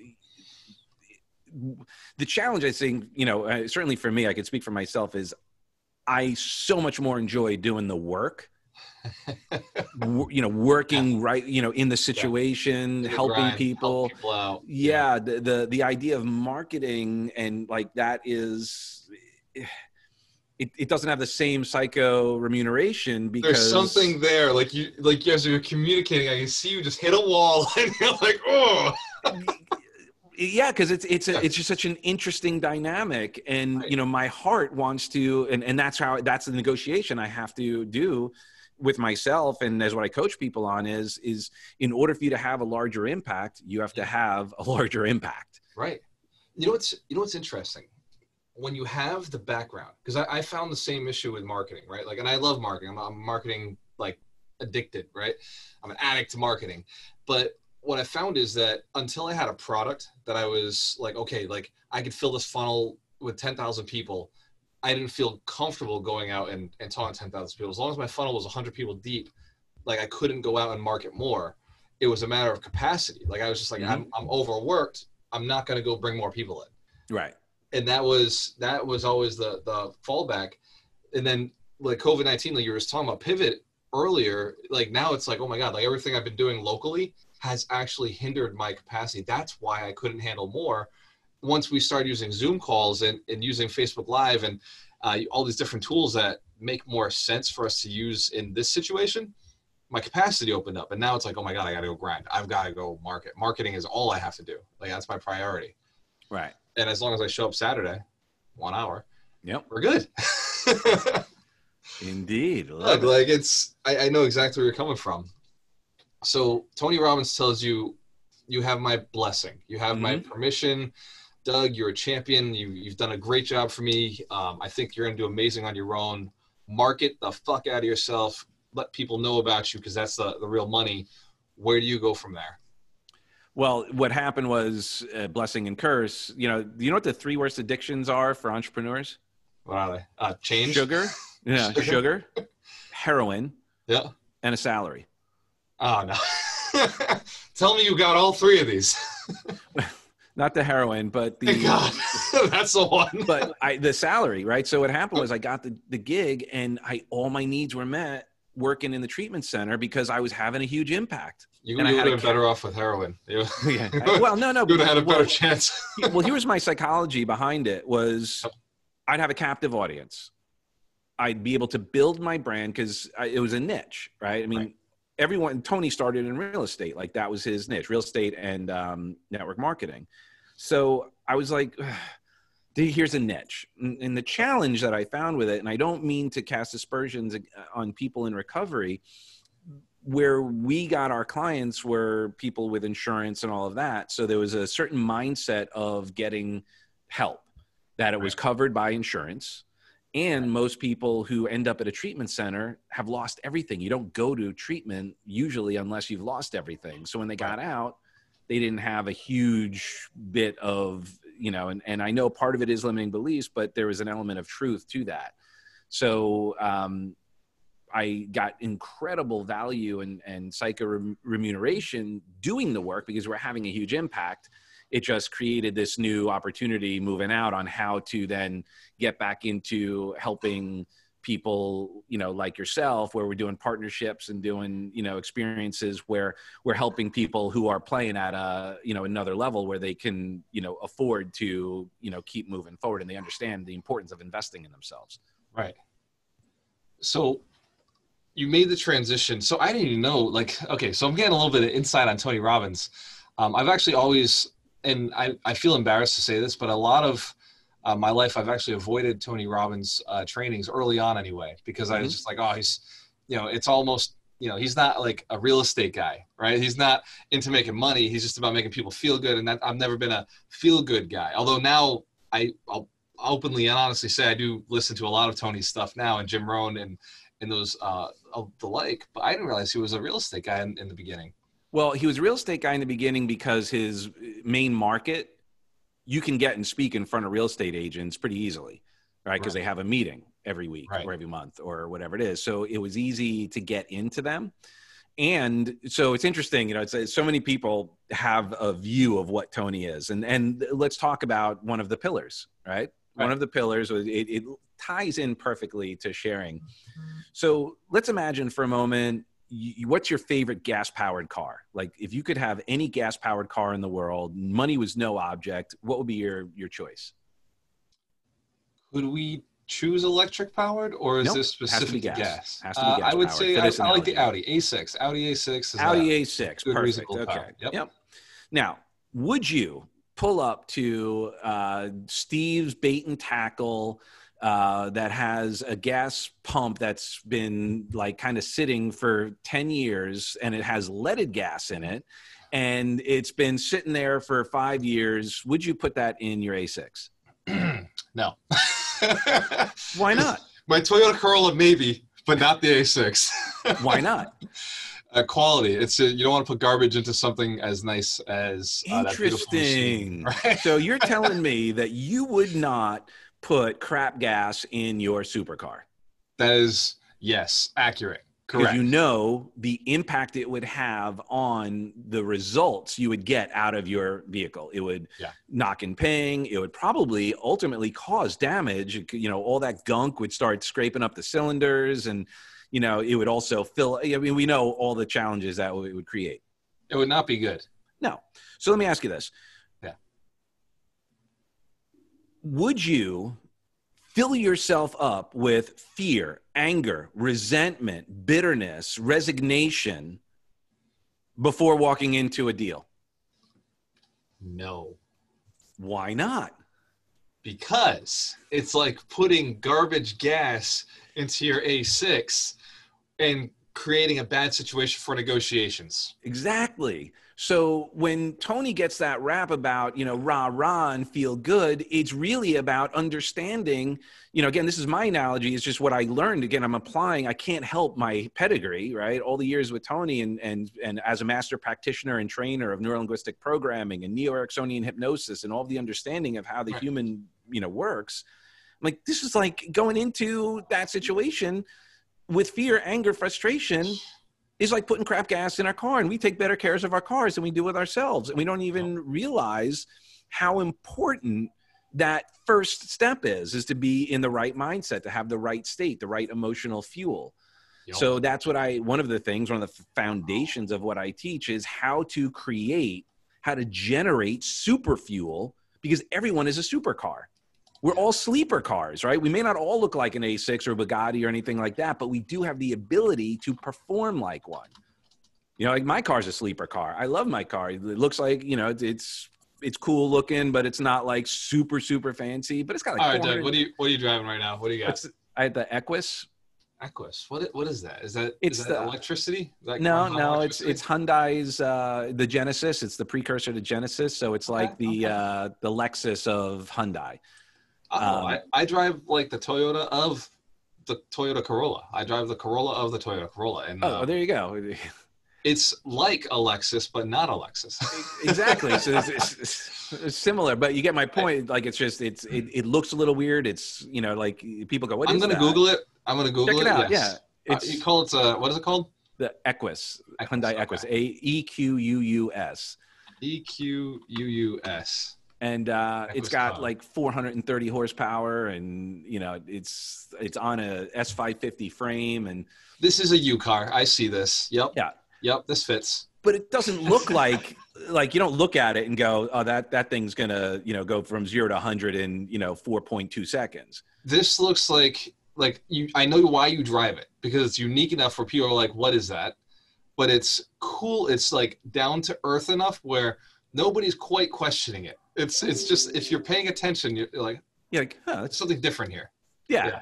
the challenge, I think, you know, uh, certainly for me, I could speak for myself, is I so much more enjoy doing the work. you know, working right, you know, in the situation, The helping grind, help people. people out. Yeah, the, the the idea of marketing and like that is. It, it doesn't have the same psycho remuneration because There's something there, like you, like as you're communicating, I can see you just hit a wall, and you're like, oh, yeah because it's it's a, it's just such an interesting dynamic and Right. you know my heart wants to and and that's how that's the negotiation i have to do with myself and as what i coach people on is is in order for you to have a larger impact you have to have a larger impact right. You know what's, you know what's interesting when you have the background, because I, I found the same issue with marketing, right? Like, and I love marketing. I'm, I'm marketing like addicted, right? I'm an addict to marketing, but what I found is that until I had a product that I was like, okay, like I could fill this funnel with 10,000 people, I didn't feel comfortable going out and, and talking to 10,000 people. As long as my funnel was 100 people deep, like I couldn't go out and market more. it was a matter of capacity. Like I was just like, I'm, mm-hmm. I'm overworked. I'm not going to go bring more people in. Right. And that was that was always the the fallback. And then like COVID nineteen, like you were talking about pivot earlier. Like now it's like, oh my god, like everything I've been doing locally has actually hindered my capacity. That's why I couldn't handle more. Once we started using Zoom calls and, and using Facebook Live and uh, all these different tools that make more sense for us to use in this situation, my capacity opened up. And now it's like, oh my God, I got to go grind. I've got to go market. Marketing is all I have to do. Like that's my priority. Right. And as long as I show up Saturday, one hour, Yep. we're good. Indeed. Look, it. like it's, I, I know exactly where you're coming from. So Tony Robbins tells you, you have my blessing. You have my Mhm. permission. Doug, you're a champion. You, you've done a great job for me. Um, I think you're going to do amazing on your own. Market the fuck out of yourself. Let people know about you because that's the, the real money. Where do you go from there? Well, what happened was uh, blessing and curse. You know, do you know what the three worst addictions are for entrepreneurs? What are they? Uh, change? Sugar, yeah, Sugar. sugar, heroin, Yeah. and a salary. Oh, no. Tell me you got all three of these. Not the heroin, but the God. that's the one. but I the salary, right? So what happened oh. was I got the, the gig and I all my needs were met working in the treatment center because I was having a huge impact. you and I you had would have been better off with heroin. Yeah. well, no, no. would have had a better well, chance. well, here's my psychology behind it was I'd have a captive audience. I'd be able to build my brand because it was a niche, right? I mean, Right. Everyone, Tony started in real estate. Like that was his niche, real estate and um, network marketing. So I was like, here's a niche. And the challenge that I found with it, and I don't mean to cast aspersions uh, on people in recovery, where we got our clients were people with insurance and all of that. So there was a certain mindset of getting help that it was covered by insurance. And most people who end up at a treatment center have lost everything. You don't go to treatment usually unless you've lost everything. So when they got out, they didn't have a huge bit of, you know, and, and I know part of it is limiting beliefs, but there was an element of truth to that. So um, I got incredible value and, and psycho remuneration doing the work because we're having a huge impact. It just created this new opportunity moving out on how to then get back into helping people, you know, like yourself, where we're doing partnerships and doing, you know, experiences where we're helping people who are playing at a, you know, another level where they can, you know, afford to, you know, keep moving forward and they understand the importance of investing in themselves. Right. So you made the transition. So I didn't even know, like, okay, so I'm getting a little bit of insight on Tony Robbins. Um, I've actually always, and I, I feel embarrassed to say this, but a lot of uh, my life, I've actually avoided Tony Robbins uh, trainings early on anyway, because I was Mhm. just like, oh, he's, you know, it's almost, you know, he's not like a real estate guy, right? He's not into making money. He's just about making people feel good. And that, I've never been a feel good guy. Although now I, I'll openly and honestly say I do listen to a lot of Tony's stuff now and Jim Rohn and and those uh the like. But I didn't realize he was a real estate guy in, in the beginning. Well, he was a real estate guy in the beginning because his uh, main market, you can get and speak in front of real estate agents pretty easily, right? Because Right. they have a meeting every week Right. or every month or whatever it is. So it was easy to get into them. And so it's interesting, you know, it's, it's so many people have a view of what Tony is. And and let's talk about one of the pillars, right? One of the pillars, uh, it, it ties in perfectly to sharing. So let's imagine for a moment you, what's your favorite gas powered car? Like if you could have any gas powered car in the world, money was no object, what would be your your choice? Could we choose electric powered or is Nope. this Has to be specific gas. gas? Has to be Uh, I would say I, I like the. Audi A6. Audi A6 is Audi. A6. good Perfect. Okay. power. Yep. Now, would you pull up to uh, Steve's bait and tackle uh, that has a gas pump that's been like kind of sitting for 10 years and it has leaded gas in it and it's been sitting there for five years? Would you put that in your A6? no. Why not? My Toyota Corolla maybe, but not the A6. Why not? uh, quality. It's uh you don't want to put garbage into something as nice as uh, machine, Interesting. right? So you're telling me that you would not put crap gas in your supercar? That is yes, accurate. Correct. you know the impact it would have on the results you would get out of your vehicle. It would Yeah. knock and ping. It would probably ultimately cause damage. You know, all that gunk would start scraping up the cylinders, and you know, it would also fill. I mean, we know all the challenges that it would create. It would not be good. No. So let me ask you this. Would you fill yourself up with fear, anger, resentment, bitterness, resignation before walking into a deal? No. Why not? because it's like putting garbage gas into your A6 and creating a bad situation for negotiations. Exactly. So when Tony gets that rap about, you know, rah rah and feel good, it's really about understanding, you know, again, this is my analogy, it's just what I learned. Again, I'm applying, I can't help my pedigree, right? All the years with Tony and and and as a master practitioner and trainer of neurolinguistic programming and neo-Ericksonian hypnosis and all the understanding of how the Right. human, you know, works. I'm like this is like going into that situation with fear, anger, frustration is like putting crap gas in our car and we take better cares of our cars than we do with ourselves. And we don't even realize how important that first step is is to be in the right mindset to have the right state the right emotional fuel. Yup. so that's what i one of the things one of the foundations of what i teach is how to create how to generate super fuel because everyone is a supercar we're all sleeper cars, right? We may not all look like an A6 or a Bugatti or anything like that, but we do have the ability to perform like one. You know, like my car's a sleeper car. I love my car. It looks like, you know, it's it's cool looking, but it's not like super super fancy. But it's got like All right, Doug, what are you what are you driving right now? What do you got? What's- I had the Equus. Equus. What what is that? Is that It's is that the- electricity? Is that No, no, it's it's Hyundai's uh, the Genesis. It's the precursor to Genesis, so it's like Okay, the okay. uh, the Lexus of Hyundai. Um, I, I drive like the Toyota of the Toyota Corolla. I drive the Corolla of the Toyota Corolla, and Oh, uh, there you go. it's like a Lexus, but not a Lexus. exactly so it's, it's, it's similar but you get my point like it's just it's it, it looks a little weird it's you know like people go what I'm gonna? Google it. I'm gonna Google check it out Yes. yeah Uh, it's you call it uh, what is it called? the equus Equus, hyundai okay. equus a e q u u s E Q U U S. and uh, it's got like 430 horsepower and you know it's it's on a s550 frame and This is a U car. I see this. Yep. Yeah. Yep. This fits. but it doesn't look like like you don't look at it and go oh that that thing's gonna you know go from zero to 100 in you know 4.2 seconds This looks like like you. I know why you drive it because it's unique enough for people are like, what is that? But it's cool. It's like down to earth enough where nobody's quite questioning it. It's it's just if you're paying attention, you're like, you're like huh, that's something different here. Yeah. Yeah.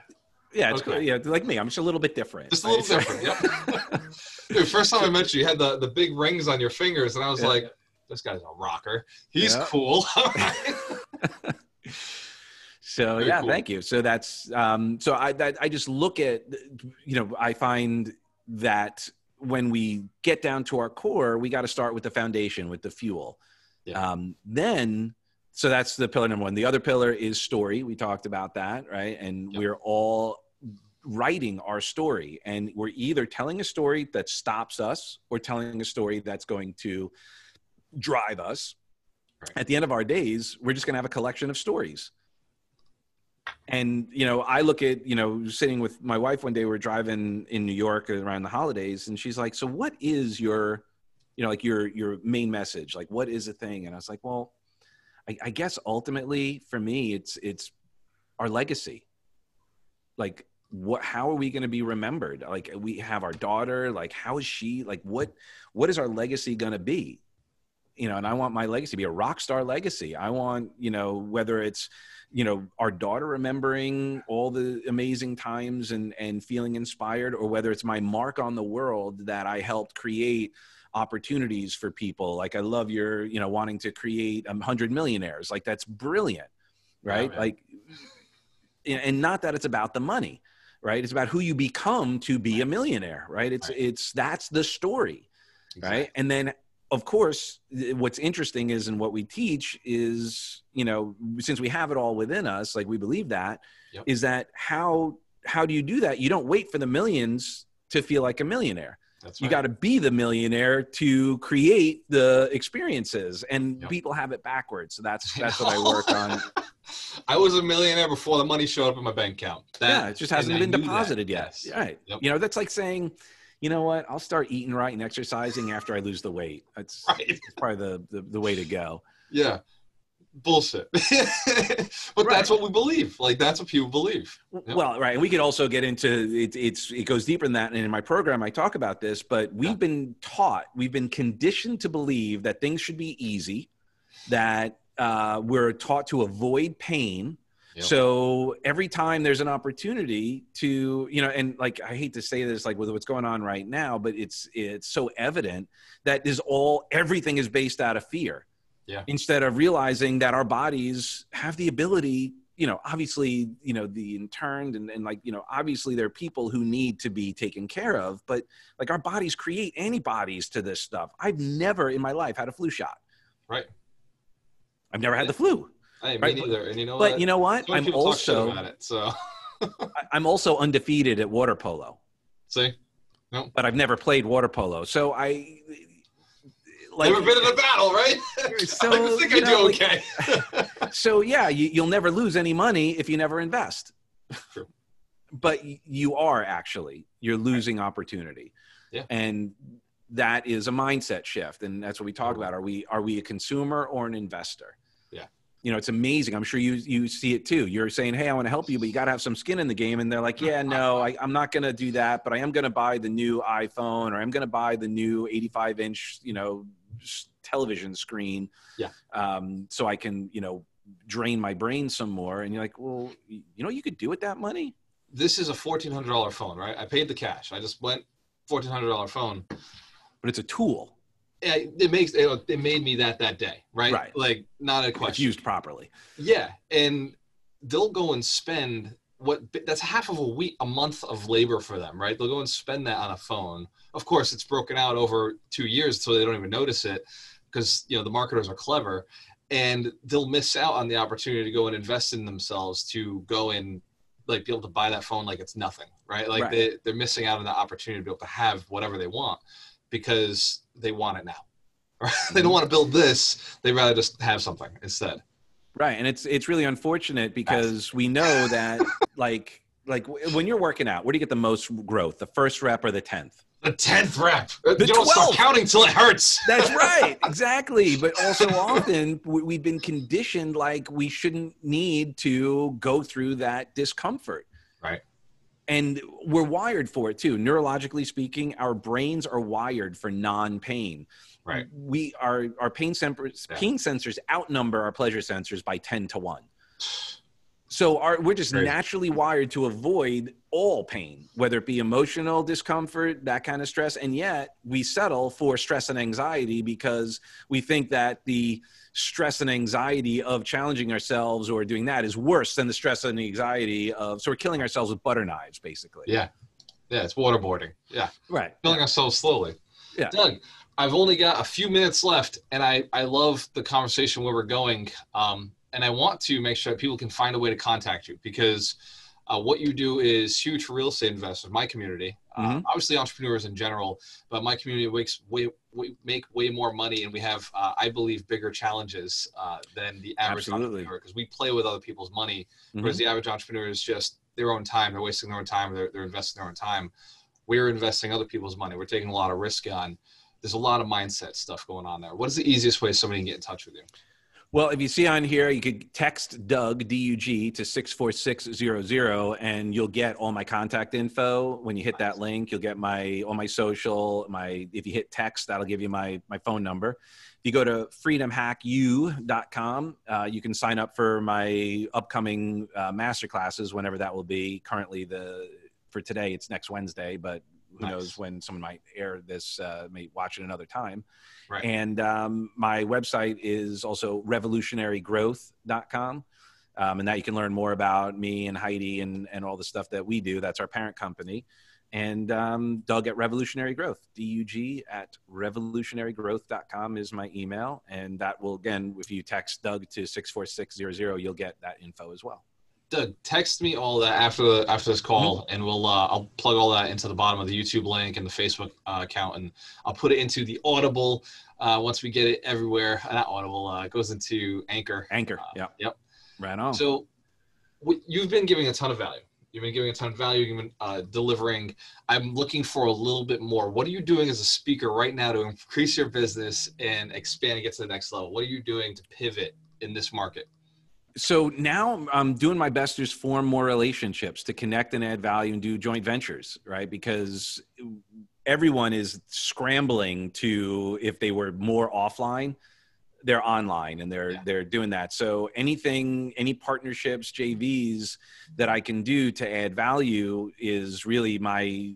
Yeah, it's Okay. cool. Yeah, like me. I'm just a little bit different. Just a little right? different. Yep. Dude, first time I met you, you had the, the big rings on your fingers, and I was Yeah. like, this guy's a rocker. He's Yeah. cool. so Very yeah, cool. thank you. So that's um so I that I just look at you know, I find that when we get down to our core, we got to start with the foundation, with the fuel. Yeah. Um then so that's the pillar number one. The other pillar is story. We talked about that, right? And Yep. we're all writing our story and we're either telling a story that stops us or telling a story that's going to drive us Right. at the end of our days we're just going to have a collection of stories and you know i look at you know sitting with my wife one day we we're driving in new york around the holidays and she's like so what is your you know like your your main message like what is the thing and i was like well i, I guess ultimately for me it's it's our legacy. Like what how are we going to be remembered? Like we have our daughter like how is she like what what is our legacy going to be? You know and i want my legacy to be a rock star legacy. I want you know whether it's you know our daughter remembering all the amazing times and and feeling inspired or whether it's my mark on the world that i helped create opportunities for people. Like i love your you know wanting to create a hundred millionaires. Like that's brilliant right? man. like and not that it's about the money right? It's about who you become to be a millionaire right? It's Right. it's that's the story right? And then of course what's interesting is in what we teach is you know since we have it all within us like we believe that is Yep. that how how do you do that? You don't wait for the millions to feel like a millionaire. That's You right. got to be the millionaire to create the experiences, and Yep. people have it backwards. So that's that's what I work on. I was a millionaire before the money showed up in my bank account. That- yeah, it just hasn't been knew that, deposited yet. yes. Right. Yep. You know, that's like saying, you know what? I'll start eating right and exercising after I lose the weight. That's, Right. that's probably the, the the way to go. Yeah. Bullshit. but Right. that's what we believe. Like that's what people believe. Well, right, and we could also get into it. It's it goes deeper than that, and in my program I talk about this. But we've Yeah. been taught, we've been conditioned to believe that things should be easy, that uh, we're taught to avoid pain. Yep. So every time there's an opportunity to, you know, and like I hate to say this, like with what's going on right now, but it's it's so evident that is all everything is based out of fear. Yeah. Instead of realizing that our bodies have the ability, you know, obviously, you know, the interned and, and like, you know, obviously there are people who need to be taken care of, but like our bodies create antibodies to this stuff. I've never in my life had a flu shot. Right. I've never had Yeah. the flu. Me Right, neither. And you know But what? you know what? So I'm people talk shit also about it. So I- I'm also undefeated at water polo, see, no. but I've never played water polo. So I like never been in a battle, right? So, I think I you know, do like- okay. so yeah, you, you'll never lose any money if you never invest. True. But you are actually you're losing opportunity. Yeah. And that is a mindset shift, and that's what we talk Totally. about. Are we are we a consumer or an investor? Yeah. You know, it's amazing. I'm sure you you see it too. You're saying, "Hey, I want to help you, but you got to have some skin in the game." And they're like, "Yeah, no, I, I'm not going to do that, but I am going to buy the new iPhone, or I'm going to buy the new 85 inch, you know, television screen, Yeah. um, so I can, you know, drain my brain some more." And you're like, "Well, you know, you could do with that money." this is a fourteen hundred dollar phone, right? I paid the cash. I just went fourteen hundred dollar phone. But it's a tool. Yeah, it makes it, it made me that that day, right? Right. Like not a If It's question. used properly. Yeah, and they'll go and spend what that's half of a week, a month of labor for them, right? They'll go and spend that on a phone. Of course, it's broken out over two years, so they don't even notice it because you know the marketers are clever, and they'll miss out on the opportunity to go and invest in themselves to go and like be able to buy that phone like it's nothing, right? Like Right. they they're missing out on the opportunity to be able to have whatever they want because they want it now. they don't mm-hmm. want to build this; they'd rather just have something instead. Right, and it's it's really unfortunate because we know that like like when you're working out, where do you get the most growth? The first rep or the tenth? The tenth rep. The you don't start 12th. counting till it hurts. That's right, exactly. But also often we've been conditioned like we shouldn't need to go through that discomfort. Right. And we're wired for it too. Neurologically speaking, our brains are wired for non-pain. Right. We are our pain sensors Yeah. pain sensors outnumber our pleasure sensors by 10 to 1. So our, we're just Crazy. naturally wired to avoid all pain, whether it be emotional discomfort, that kind of stress. And yet we settle for stress and anxiety because we think that the stress and anxiety of challenging ourselves or doing that is worse than the stress and the anxiety of, so we're killing ourselves with butter knives, basically. Yeah. Yeah, it's waterboarding. Yeah. Right. Killing ourselves slowly. Yeah. Doug, I've only got a few minutes left and I, I love the conversation where we're going. Um, and I want to make sure that people can find a way to contact you because uh, what you do is huge for real estate investors, my community, uh, Mhm. obviously entrepreneurs in general, but my community makes way, way make way more money and we have, uh, I believe, bigger challenges uh, than the average Absolutely. entrepreneur because we play with other people's money Mhm. whereas the average entrepreneur is just their own time they're wasting their own time they're, they're investing their own time we're investing other people's money we're taking a lot of risk on there's a lot of mindset stuff going on there what is the easiest way somebody can get in touch with you Well, if you see on here, you could text Doug D U G to six four six zero zero, and you'll get all my contact info. When you hit that link, you'll get my all my social. My if you hit text, that'll give you my my phone number. If you go to freedomhacku.com, uh, you can sign up for my upcoming uh, master classes whenever that will be. Currently, the for today it's next Wednesday, but who Nice. knows when someone might air this, uh, may watch it another time. Right. And um, my website is also revolutionarygrowth.com. Um, and that you can learn more about me and Heidi and, and all the stuff that we do. That's our parent company. And um, Doug at Revolutionary Growth, D-U-G at revolutionarygrowth.com is my email. And that will, again, if you text Doug to 64600, you'll get that info as well. Doug, text me all that after after this call, mm-hmm. and we'll uh, I'll plug all that into the bottom of the YouTube link and the Facebook uh, account, and I'll put it into the Audible uh, once we get it everywhere. Not Audible, uh, it goes into Anchor. Anchor, uh, yeah, yep. Right on. So you've been giving a ton of value. You've been giving a ton of value. You've been uh, delivering. I'm looking for a little bit more. What are you doing as a speaker right now to increase your business and expand and get to the next level? What are you doing to pivot in this market? So now I'm doing my best to form more relationships, to connect and add value and do joint ventures, right? Because everyone is scrambling to, if they were more offline, they're online and they're yeah. they're doing that. So anything, any partnerships, JVs that I can do to add value is really my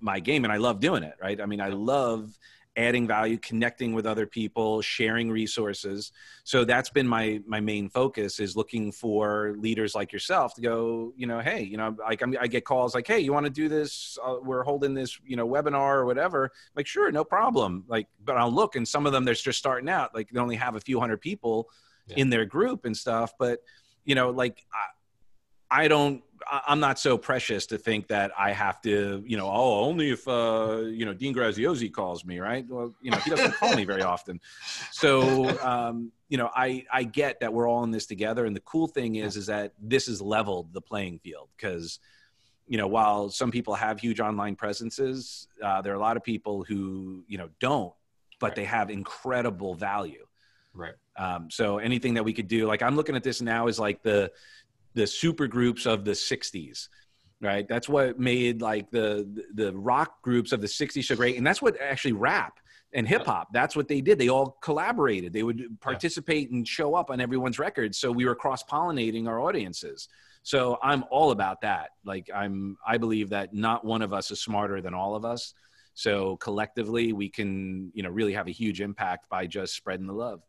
my game, and I love doing it. Right? I mean, I love adding value connecting with other people sharing resources. So that's been my my main focus is looking for leaders like yourself to go you know hey you know like I'm, i get calls like hey you want to do this? Uh, we're holding this you know webinar or whatever. Like sure no problem. Like but i'll look and some of them they're just starting out. Like they only have a few hundred people yeah. in their group and stuff. But you know like I, I don't I'm not so precious to think that I have to, you know, oh, only if, uh, you know, Dean Graziosi calls me, right? Well, you know, he doesn't call me very often. So, um, you know, I, I get that we're all in this together. And the cool thing is, is that this has leveled the playing field because, you know, while some people have huge online presences, uh, there are a lot of people who, you know, don't, but right. they have incredible value. Right. Um, so anything that we could do, like I'm looking at this now is like the, the super groups of the 60s right? That's what made like the the rock groups of the 60s so great and that's what actually rap and hip hop that's what they did. They all collaborated. They would participate and show up on everyone's records so we were cross pollinating our audiences. So i'm all about that. Like i'm i believe that not one of us is smarter than all of us. So collectively we can you know really have a huge impact by just spreading the love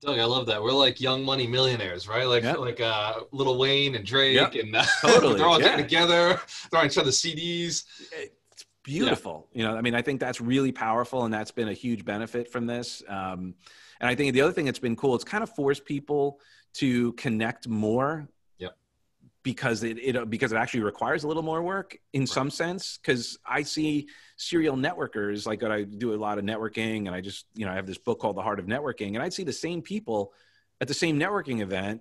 Doug, I love that. We're like young money millionaires, right? Like yep. like uh, Lil Wayne and Drake, yep. and uh, totally. they're all yeah. getting together, throwing each other CDs. It's beautiful. Yeah. You know, I mean, I think that's really powerful, and that's been a huge benefit from this. Um, and I think the other thing that's been cool, it's kind of forced people to connect more because it, it uh, because it actually requires a little more work in right. some sense because i see serial networkers like i do a lot of networking and i just you know i have this book called the heart of networking and i'd see the same people at the same networking event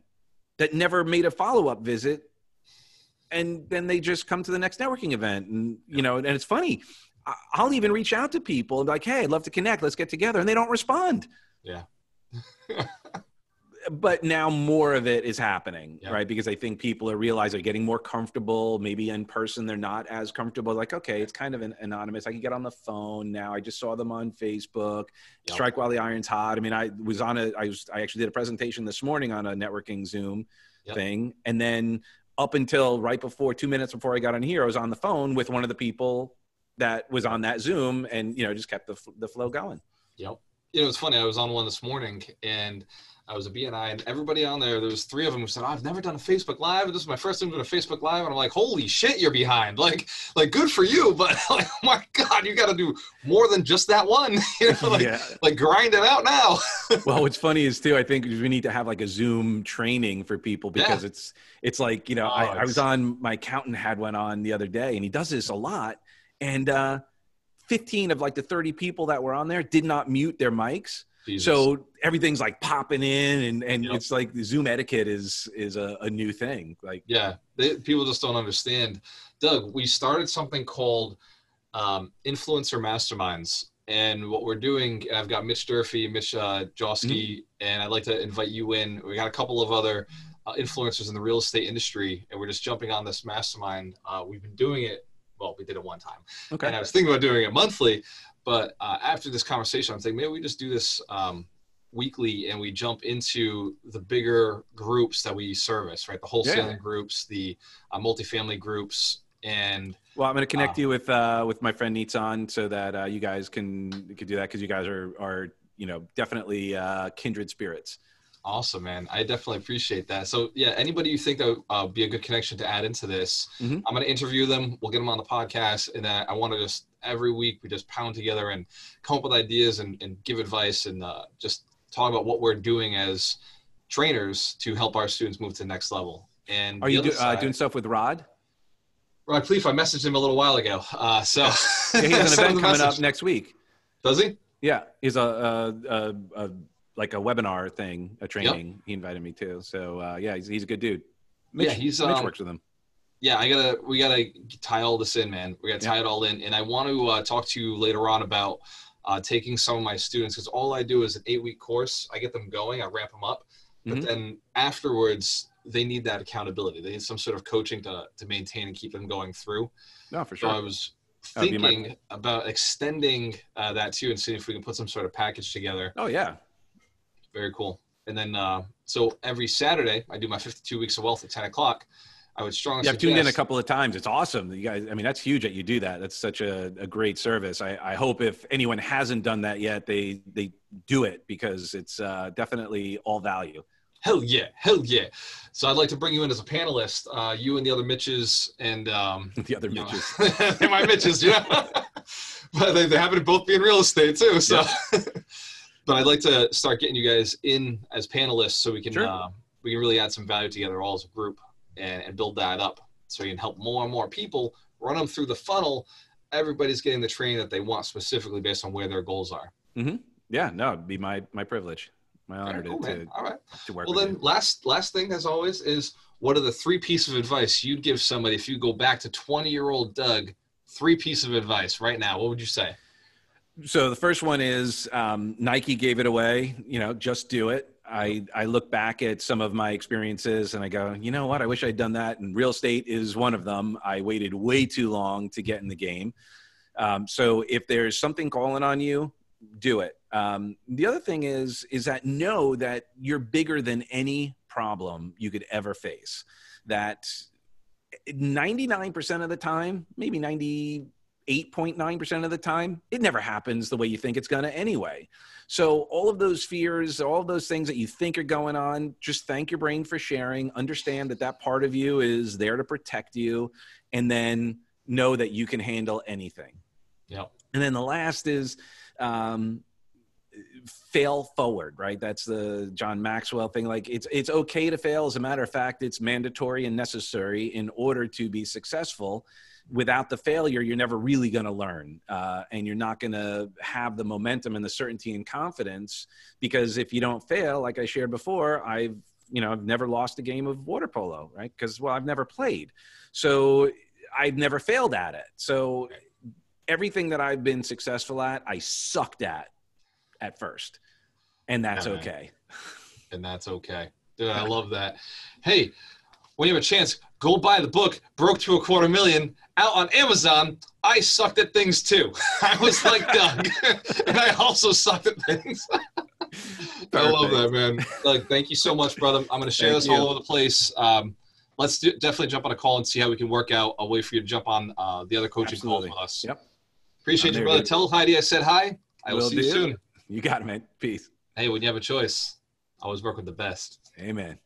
that never made a follow-up visit and then they just come to the next networking event and you know and it's funny i'll even reach out to people and be like hey i'd love to connect. Let's get together and they don't respond. Yeah but now more of it is happening, yeah. right? Because I think people are realizing they're getting more comfortable. Maybe in person they're not as comfortable. Like, okay, it's kind of an anonymous. I can get on the phone now. I just saw them on Facebook. Yep. Strike while the iron's hot. I mean, I was on a. I was. I actually did a presentation this morning on a networking Zoom yep. thing, and then up until right before two minutes before I got on here, I was on the phone with one of the people that was on that Zoom, and you know, just kept the the flow going. Yep. You know, it's funny. I was on one this morning, and I was a BNI, and everybody on there, there was three of them who said, oh, "I've never done a Facebook Live. and This is my first time doing a Facebook Live." And I'm like, "Holy shit, you're behind! Like, like good for you, but like, oh my God, you got to do more than just that one. you know, like, yeah. like grind it out now." well, what's funny is too, I think we need to have like a Zoom training for people because yeah. it's it's like you know, oh, I, I was on my accountant had one on the other day, and he does this a lot, and uh, 15 of like the 30 people that were on there did not mute their mics Jesus. So everything's like popping in, and and yep. it's like the Zoom etiquette is is a, a new thing. Like yeah, they, people just don't understand. Doug, we started something called um, influencer masterminds, and what we're doing, I've got Mitch Durfee, Mitch uh, Josky, mm-hmm. and I'd like to invite you in. We got a couple of other uh, influencers in the real estate industry, and we're just jumping on this mastermind. Uh, we've been doing it. Well, we did it one time, okay. and I was thinking about doing it monthly, but uh, after this conversation, I'm thinking maybe we just do this um, weekly and we jump into the bigger groups that we service, right? The wholesaling yeah. groups, the uh, multifamily groups, and well, I'm going to connect uh, you with uh, with my friend Neetson so that uh, you guys can can do that because you guys are are you know definitely uh, kindred spirits. Awesome, man. I definitely appreciate that. So, yeah, anybody you think that would uh, be a good connection to add into this, mm-hmm. I'm going to interview them. We'll get them on the podcast. And then I want to just every week we just pound together and come up with ideas and, and give advice and uh, just talk about what we're doing as trainers to help our students move to the next level. And Are you do, uh, side- doing stuff with Rod? Rod Khleif, I messaged him a little while ago. Uh, so Yeah, he has an event coming up next week. Does he? Yeah, he's a, a, a, a like a webinar thing, a training. He invited me to. So uh, yeah, he's, he's a good dude. Mitch, Yeah, he's, Mitch um, works with him. Yeah, I gotta we gotta tie all this in, man. We gotta Yeah. tie it all in, and I want to uh, talk to you later on about uh, taking some of my students because all I do is an eight week course. I get them going, I ramp them up, but Mhm. then afterwards they need that accountability. They need some sort of coaching to to maintain and keep them going through. No, for sure. So I was That'd my- thinking about extending uh, that too and seeing if we can put some sort of package together. Oh yeah, Very cool. And then uh, so every Saturday I do my 52 weeks of wealth at 10 o'clock. I would strongly yeah. I've tuned in a couple of times. It's awesome. You guys, I mean, that's huge that you do that. That's such a, a great service. I, I hope if anyone hasn't done that yet, they they do it because it's uh, definitely all value. Hell yeah, hell yeah. So I'd like to bring you in as a panelist, uh, you and the other Mitches and um, the other know, Mitches. my Mitches, know. but they, they happen to both be in real estate too. So, but I'd like to start getting you guys in as panelists so we can Sure. uh, we can really add some value together all as a group and, and build that up so you can help more and more people run them through the funnel. Everybody's getting the training that they want specifically based on where their goals are. Yeah, no, it'd be my my privilege, my honor right, cool, to, man. All right. to work Well, then, you. last last thing, as always, is what are the three pieces of advice you'd give somebody if you go back to twenty year old Doug? Three pieces of advice right now. What would you say? So the first one is um, Nike gave it away. You know, just do it. I I look back at some of my experiences and I go, you know what? I wish I'd done that. And real estate is one of them. I waited way too long to get in the game. Um, so if there's something calling on you, do it. Um, the other thing is is that know that you're bigger than any problem you could ever face. That 99% of the time, maybe 98.9% of the time, it never happens the way you think it's going to anyway. So, all of those fears, all of those things that you think are going on, just thank your brain for sharing. Understand that that part of you is there to protect you, and then know that you can handle anything. Yep. And then the last is um, fail forward, right? That's the John Maxwell thing. Like it's it's okay to fail. As a matter of fact, it's mandatory and necessary in order to be successful. Without the failure, you're never really going to learn, uh, and you're not going to have the momentum and the certainty and confidence. Because if you don't fail, like I shared before, I've you know I've never lost a game of water polo, right? Because well, I've never played, so I've never failed at it. So everything that I've been successful at, I sucked at at first. And that's Yeah, okay. And that's okay. Dude, I love that. Hey, when you have a chance, go buy the book, Broke to a Quarter Million, out on Amazon. I sucked at things too. I was like Doug. and I also sucked at things. I love that, man. Like, thank you so much, brother. I'm going to share Thank this you. all over the place. Um, let's do, definitely jump on a call and see how we can work out a way for you to jump on uh, the other coaching Absolutely. calls with us. Yep. Appreciate I'm you, brother. Tell Heidi I said hi. I will Will see you soon. You got it, man. Peace. Hey, when you have a choice, always work with the best. Amen.